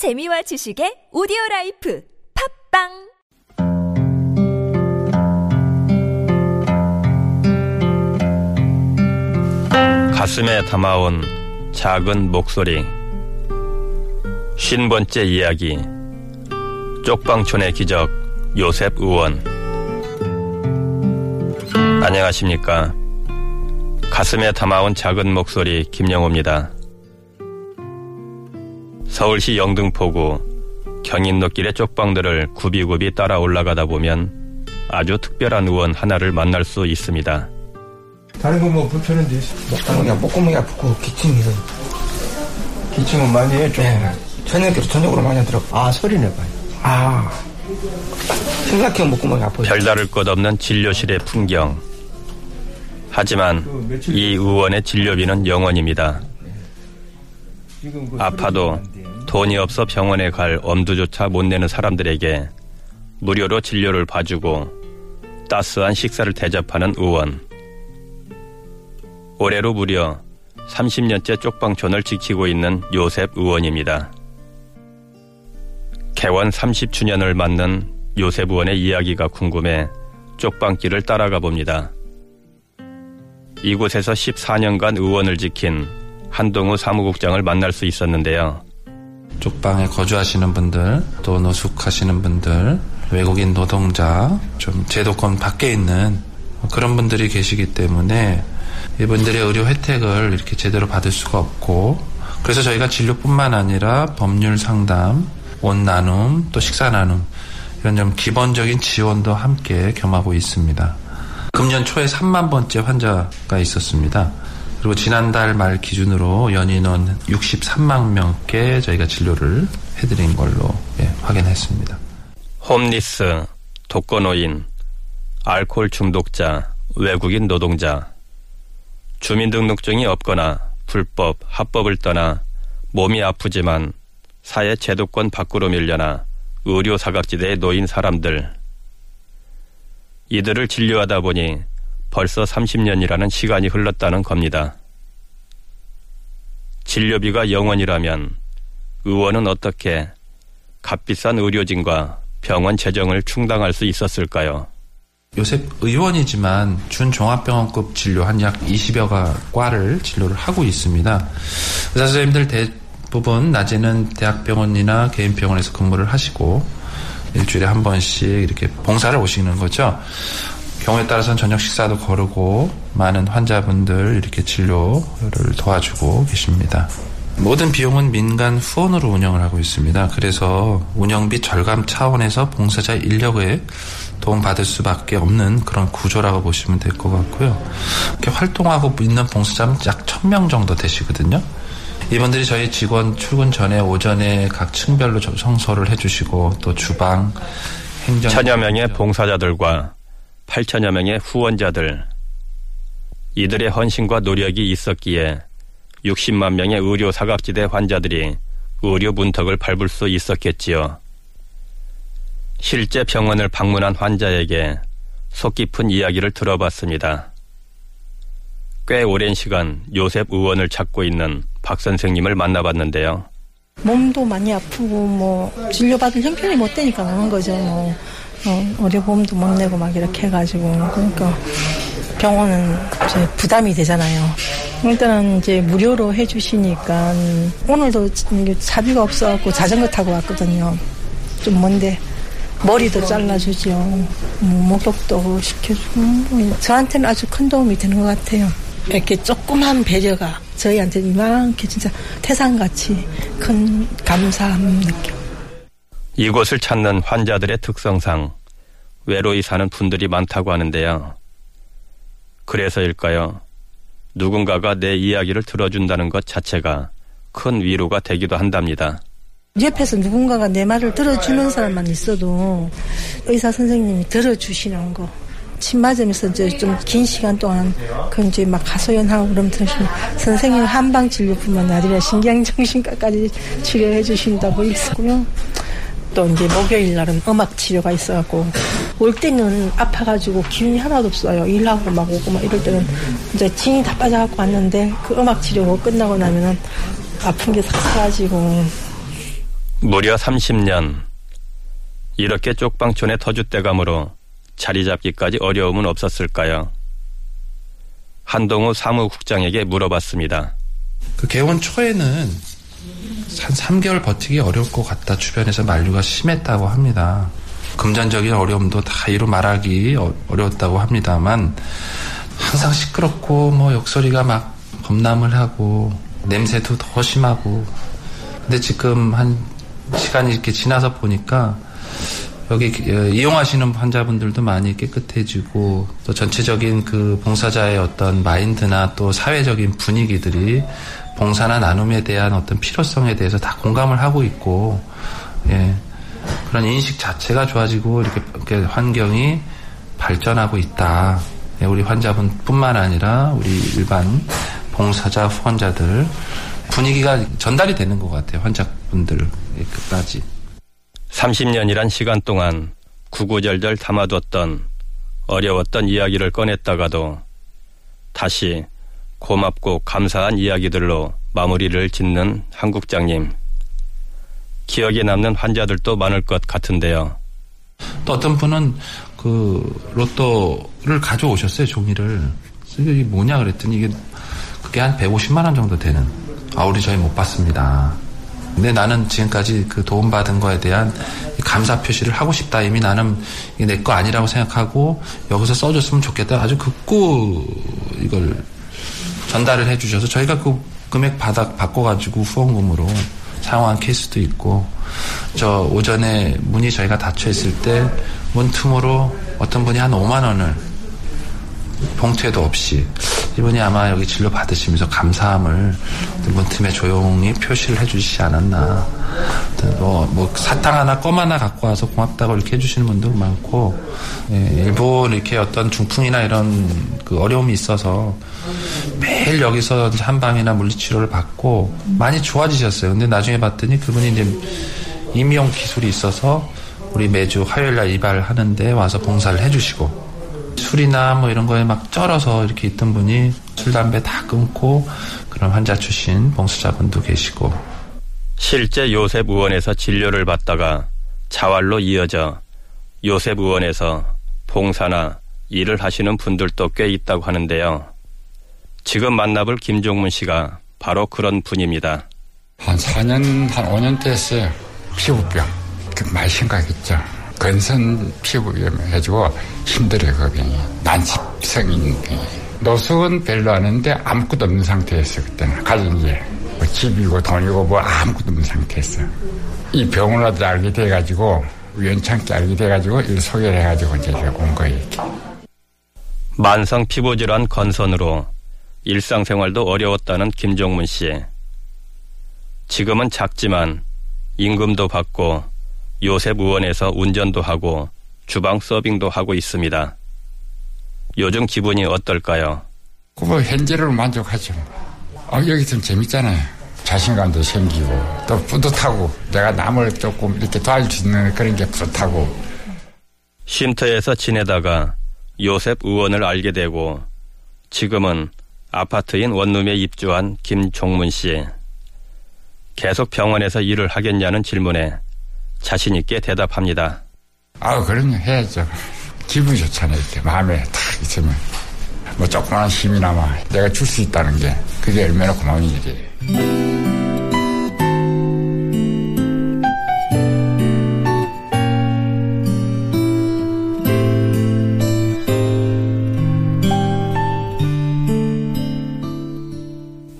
재미와 지식의 오디오 라이프 팟빵! 가슴에 담아온 작은 목소리. 쉰 번째 이야기. 쪽방촌의 기적 요셉 의원. 안녕하십니까? 가슴에 담아온 작은 목소리 김영호입니다 서울시 영등포구 경인로길의 쪽방들을 굽이굽이 따라 올라가다 보면 아주 특별한 의원 하나를 만날 수 있습니다. 다른 거뭐 불편한 데 있어? 목구멍이, 목구멍이 아프고 기침이 기침은 많이 해, 좀. 네. 저녁에 저녁으로 많이 하더라고. 아, 소리 내봐요. 아, 생각해 목구멍이 아파요. 별다를 것 없는 진료실의 풍경. 하지만 이 의원의 진료비는 영원입니다. 그 아파도. 돈이 없어 병원에 갈 엄두조차 못 내는 사람들에게 무료로 진료를 봐주고 따스한 식사를 대접하는 의원. 올해로 무려 30년째 쪽방촌을 지키고 있는 요셉 의원입니다. 개원 30주년을 맞는 요셉 의원의 이야기가 궁금해 쪽방길을 따라가 봅니다. 이곳에서 14년간 의원을 지킨 한동우 사무국장을 만날 수 있었는데요. 쪽방에 거주하시는 분들, 또 노숙하시는 분들, 외국인 노동자, 좀 제도권 밖에 있는 그런 분들이 계시기 때문에 이분들의 의료 혜택을 이렇게 제대로 받을 수가 없고 그래서 저희가 진료뿐만 아니라 법률 상담, 옷 나눔, 또 식사 나눔 이런 좀 기본적인 지원도 함께 겸하고 있습니다. 금년 초에 3만 번째 환자가 있었습니다. 그리고 지난달 말 기준으로 연인원 63만 명께 저희가 진료를 해드린 걸로 예, 확인했습니다. 홈리스, 독거노인, 알코올 중독자, 외국인 노동자, 주민등록증이 없거나 불법, 합법을 떠나 몸이 아프지만 사회 제도권 밖으로 밀려나 의료 사각지대에 놓인 사람들. 이들을 진료하다 보니 벌써 30년이라는 시간이 흘렀다는 겁니다. 진료비가 영원이라면 의원은 어떻게 값비싼 의료진과 병원 재정을 충당할 수 있었을까요? 요새 의원이지만 준종합병원급 진료 한 약 20여 가 과를 진료를 하고 있습니다. 의사 선생님들 대부분 낮에는 대학병원이나 개인병원에서 근무를 하시고 일주일에 한 번씩 이렇게 봉사를 오시는 거죠. 경우에 따라서는 저녁 식사도 거르고 많은 환자분들 이렇게 진료를 도와주고 계십니다. 모든 비용은 민간 후원으로 운영을 하고 있습니다. 그래서 운영비 절감 차원에서 봉사자 인력에 도움받을 수밖에 없는 그런 구조라고 보시면 될 것 같고요. 이렇게 활동하고 있는 봉사자는 약 1000명 정도 되시거든요. 이분들이 저희 직원 출근 전에 오전에 각 층별로 좀 청소를 해주시고 또 주방, 행정 천여 명의 봉사자들과 8천여 명의 후원자들. 이들의 헌신과 노력이 있었기에 60만 명의 의료 사각지대 환자들이 의료 문턱을 밟을 수 있었겠지요. 실제 병원을 방문한 환자에게 속 깊은 이야기를 들어봤습니다. 꽤 오랜 시간 요셉 의원을 찾고 있는 박 선생님을 만나봤는데요. 몸도 많이 아프고 뭐 진료받을 형편이 못 되니까 오는 거죠. 뭐 어, 의료보험도 못 내고 막 이렇게 해가지고 그러니까 병원은 이제 부담이 되잖아요. 일단은 이제 무료로 해주시니까 오늘도 사비가 없어갖고 자전거 타고 왔거든요. 좀 먼데 머리도 잘라주죠. 뭐 목욕도 시켜주고 뭐 저한테는 아주 큰 도움이 되는 것 같아요. 이렇게 조그만 배려가 저희한테 이만큼 진짜 태산같이 큰 감사함 느껴. 이곳을 찾는 환자들의 특성상 외로이 사는 분들이 많다고 하는데요. 그래서일까요? 누군가가 내 이야기를 들어준다는 것 자체가 큰 위로가 되기도 한답니다. 옆에서 누군가가 내 말을 들어주는 사람만 있어도 의사 선생님이 들어주시는 거. 침 맞으면서 이제 좀 긴 시간 동안 그 이제 막 하소연하고 그러면 들으시면 선생님 한방 진료뿐만 아니라 신경정신과까지 치료해 주신다고 있었고요. 또 이제 목요일 날은 음악 치료가 있어갖고 올 때는 아파가지고 기운이 하나도 없어요. 일하고 막 오고 막 이럴 때는 이제 진이 다 빠져갖고 왔는데 그 음악 치료가 끝나고 나면은 아픈 게 싹 사라지고 무려 30년 이렇게 쪽방촌의 터줏대감으로 자리 잡기까지 어려움은 없었을까요? 한동우 사무국장에게 물어봤습니다. 그 개원 초에는 한 3개월 버티기 어려울 것 같다. 주변에서 만류가 심했다고 합니다. 금전적인 어려움도 다 이루 말하기 어- 어려웠다고 합니다만 항상 시끄럽고 뭐 욕설이가 막 범람을 하고 냄새도 더 심하고 근데 지금 한 시간이 이렇게 지나서 보니까 여기 어, 이용하시는 환자분들도 많이 깨끗해지고 또 전체적인 그 봉사자의 어떤 마인드나 또 사회적인 분위기들이 봉사나 나눔에 대한 어떤 필요성에 대해서 다 공감을 하고 있고 예 그런 인식 자체가 좋아지고 이렇게, 이렇게 환경이 발전하고 있다. 예, 우리 환자분뿐만 아니라 우리 일반 봉사자 후원자들 분위기가 전달이 되는 것 같아요 환자분들까지. 30년이란 시간 동안 구구절절 담아뒀던 어려웠던 이야기를 꺼냈다가도 다시 고맙고 감사한 이야기들로 마무리를 짓는 한국장님. 기억에 남는 환자들도 많을 것 같은데요. 또 어떤 분은 그 로또를 가져오셨어요 종이를. 이게 뭐냐 그랬더니 이게 그게 한 150만 원 정도 되는. 아 우리 저희 못 받습니다. 근데 나는 지금까지 그 도움받은 거에 대한 이 감사 표시를 하고 싶다. 이미 나는 이게 내거 아니라고 생각하고 여기서 써줬으면 좋겠다. 아주 극구 이걸 전달을 해주셔서 저희가 그 금액 받아 바꿔가지고 후원금으로 사용한 케이스도 있고 저 오전에 문이 저희가 닫혀 있을 때 문 틈으로 어떤 분이 한 5만 원을 봉투에도 없이 이분이 아마 여기 진료 받으시면서 감사함을 문 틈에 조용히 표시를 해주시지 않았나 뭐, 뭐 사탕 하나 껌 하나 갖고 와서 고맙다고 이렇게 해주시는 분도 많고 예, 일본 이렇게 어떤 중풍이나 이런 그 어려움이 있어서 매일 여기서 한방이나 물리치료를 받고 많이 좋아지셨어요. 근데 나중에 봤더니 그분이 이제 임용 기술이 있어서 우리 매주 화요일 날 이발하는데 와서 봉사를 해주시고 술이나 뭐 이런 거에 막 쩔어서 이렇게 있던 분이 술, 담배 다 끊고 그런 환자 출신 봉사자분도 계시고 실제 요셉 의원에서 진료를 받다가 자활로 이어져 요셉 의원에서 봉사나 일을 하시는 분들도 꽤 있다고 하는데요. 지금 만나볼 김종문 씨가 바로 그런 분입니다. 한 4년, 한 5년 됐어요. 피부병. 그 많이 심각했죠. 근선 피부병 해가지고 힘들어요, 그 병이. 난치성인 병이. 노숙은 별로 안 했는데 아무것도 없는 상태였어요, 그때는. 가진 게. 뭐 집이고 돈이고 뭐 아무것도 없는 상태였어요. 이 병원을 알게 돼가지고, 우연찮게 알게 돼가지고, 일 소개를 해가지고 이제 온 거예요, 이렇게. 만성 피부질환 건선으로 일상생활도 어려웠다는 김종문 씨. 지금은 작지만 임금도 받고 요셉 의원에서 운전도 하고 주방 서빙도 하고 있습니다. 요즘 기분이 어떨까요? 그뭐 현재를 만족하죠. 아, 여기 있으면 재밌잖아요. 자신감도 생기고 또 뿌듯하고 내가 남을 조금 이렇게 도와줄 수 있는 그런 게 뿌듯하고 쉼터에서 지내다가 요셉 의원을 알게 되고 지금은 아파트인 원룸에 입주한 김종문 씨. 계속 병원에서 일을 하겠냐는 질문에 자신 있게 대답합니다. 아 그럼요 해야죠. 기분이 좋잖아요. 이렇게 마음에 탁 있으면 뭐 조그마한 힘이나마 내가 줄 수 있다는 게 그게 얼마나 고마운 일이에요.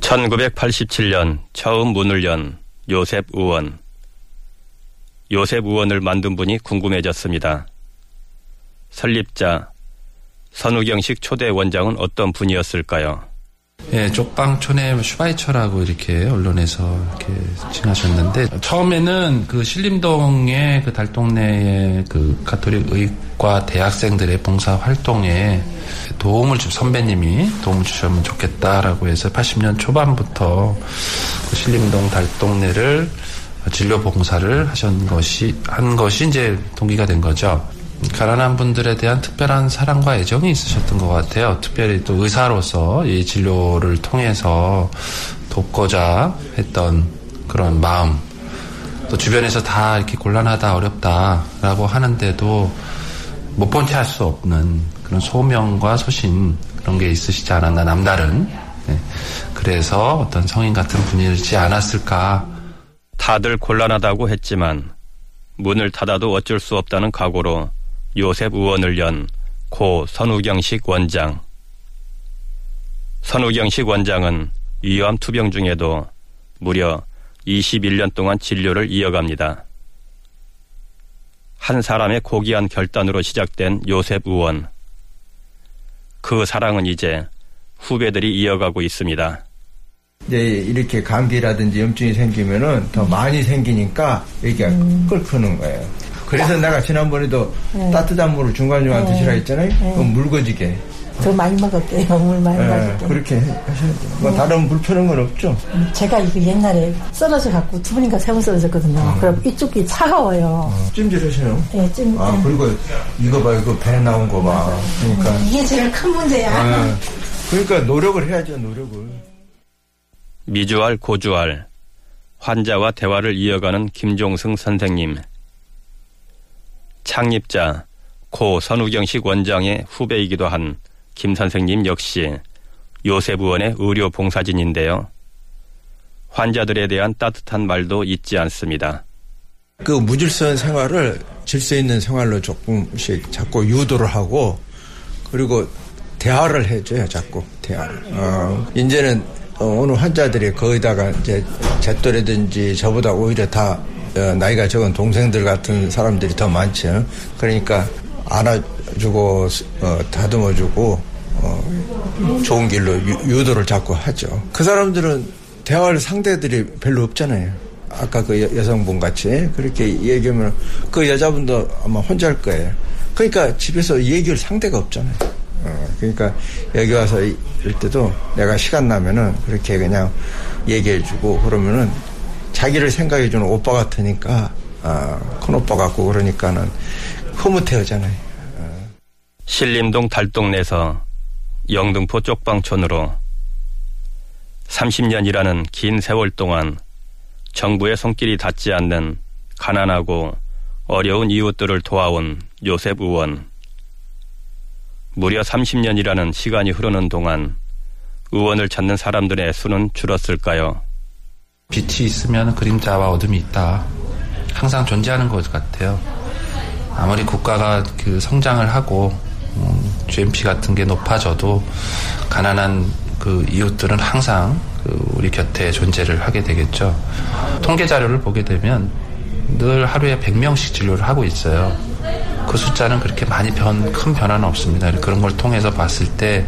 (1987년) 처음 문을 연 요셉 의원 요셉 의원을 만든 분이 궁금해졌습니다. 설립자 선우경식 초대 원장은 어떤 분이었을까요? 예, 쪽방촌의 슈바이처라고 이렇게 언론에서 이렇게 칭하셨는데 처음에는 그 신림동의 그 달동네의 그 가톨릭 의과 대학생들의 봉사 활동에 도움을 주 선배님이 도움을 주셨으면 좋겠다라고 해서 80년 초반부터 그 신림동 달동네를 진료 봉사를 하신 것이 한 것이 이제 동기가 된 거죠. 가난한 분들에 대한 특별한 사랑과 애정이 있으셨던 것 같아요. 특별히 또 의사로서 이 진료를 통해서 돕고자 했던 그런 마음. 또 주변에서 다 이렇게 곤란하다 어렵다라고 하는데도 못본체할수 없는 그런 소명과 소신 그런 게 있으시지 않았나 남다른 네. 그래서 어떤 성인 같은 분이지 않았을까 다들 곤란하다고 했지만 문을 닫아도 어쩔 수 없다는 각오로 요셉 의원을 연 고 선우경식 원장. 선우경식 원장은 위암 투병 중에도 무려 21년 동안 진료를 이어갑니다. 한 사람의 고귀한 결단으로 시작된 요셉 의원. 그 사랑은 이제 후배들이 이어가고 있습니다. 이제 이렇게 감기라든지 염증이 생기면은 더 많이 생기니까 얘기가 음. 끓크는 거예요. 그래서 내가 지난번에도 네. 따뜻한 물을 중간중간 네. 드시라 했잖아요. 그럼 묽어지게. 더 많이 먹었대요. 물 많이 예, 마셨대요. 그렇게 하셔야 돼요. 뭐 다른 불편한 건 없죠. 제가 이거 옛날에 썰어져 갖고 두 번인가 세번 썰어졌거든요. 그럼 이쪽이 차가워요. 찜질하시나요? 예, 찜. 아, 예. 그리고 이거 봐, 이거 배 나온 거 봐. 그러니까. 이게 제일 큰 문제야. 예. 그러니까 노력을 해야죠, 노력을. 미주알 고주알 환자와 대화를 이어가는 김종승 선생님 창립자 고 선우경식 원장의 후배이기도 한 김 선생님 역시 요셉 의원의 의료 봉사진인데요. 환자들에 대한 따뜻한 말도 잊지 않습니다. 그 무질서한 생활을 질서 있는 생활로 조금씩 자꾸 유도를 하고 그리고 대화를 해줘요 자꾸 대화를 어, 이제는 어, 어느 환자들이 거기다가 이제 제 또래든지 저보다 오히려 다 어, 나이가 적은 동생들 같은 사람들이 더 많죠 그러니까 안아주고 어, 다듬어주고 어, 좋은 길로 유, 도를 자꾸 하죠 그 사람들은 대화할 상대들이 별로 없잖아요 아까 그 여, 여성분 같이 그렇게 얘기하면 그 여자분도 아마 혼자일 거예요. 그러니까 집에서 얘기할 상대가 없잖아요. 어, 그러니까 여기 와서 이- 이럴 때도 내가 시간 나면은 그렇게 그냥 얘기해주고 그러면은 자기를 생각해주는 오빠 같으니까 아, 큰 오빠 같고 그러니까는 흐뭇해하잖아요. 신림동 달동네에서 영등포 쪽방촌으로 30년이라는 긴 세월 동안 정부의 손길이 닿지 않는 가난하고 어려운 이웃들을 도와온 요셉 의원. 무려 30년이라는 시간이 흐르는 동안 의원을 찾는 사람들의 수는 줄었을까요? 빛이 있으면 그림자와 어둠이 있다. 항상 존재하는 것 같아요. 아무리 국가가 그 성장을 하고 음, GNP 같은 게 높아져도 가난한 그 이웃들은 항상 그 우리 곁에 존재를 하게 되겠죠. 통계 자료를 보게 되면 늘 하루에 100명씩 진료를 하고 있어요. 그 숫자는 그렇게 많이 변, 큰 변화는 없습니다. 그런 걸 통해서 봤을 때,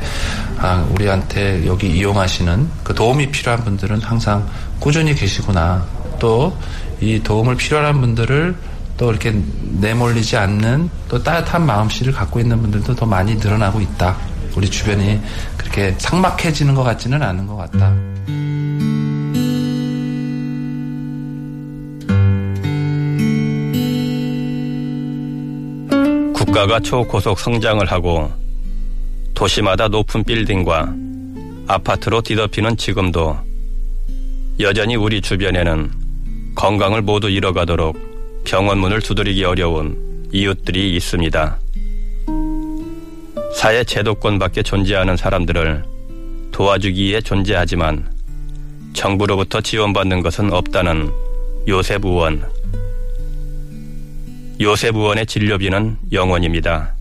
아, 우리한테 여기 이용하시는 그 도움이 필요한 분들은 항상 꾸준히 계시구나. 또, 이 도움을 필요한 분들을 또 이렇게 내몰리지 않는 또 따뜻한 마음씨를 갖고 있는 분들도 더 많이 늘어나고 있다. 우리 주변이 그렇게 삭막해지는 것 같지는 않은 것 같다. 국가가 초고속 성장을 하고 도시마다 높은 빌딩과 아파트로 뒤덮이는 지금도 여전히 우리 주변에는 건강을 모두 잃어가도록 병원 문을 두드리기 어려운 이웃들이 있습니다. 사회 제도권 밖에 존재하는 사람들을 도와주기 위해 존재하지만 정부로부터 지원받는 것은 없다는 요셉 의원. 요셉 의원의 진료비는 영원입니다.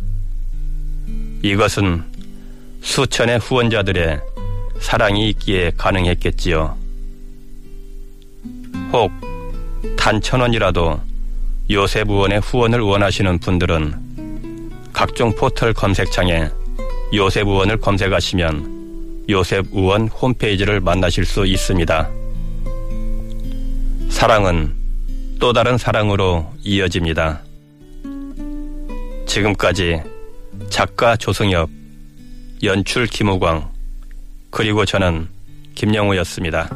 이것은 수천의 후원자들의 사랑이 있기에 가능했겠지요. 혹 단천 원이라도 요셉 의원의 후원을 원하시는 분들은 각종 포털 검색창에 요셉 의원을 검색하시면 요셉 의원 홈페이지를 만나실 수 있습니다. 사랑은 또 다른 사랑으로 이어집니다. 지금까지 작가 조승엽, 연출 김우광, 그리고 저는 김영우였습니다.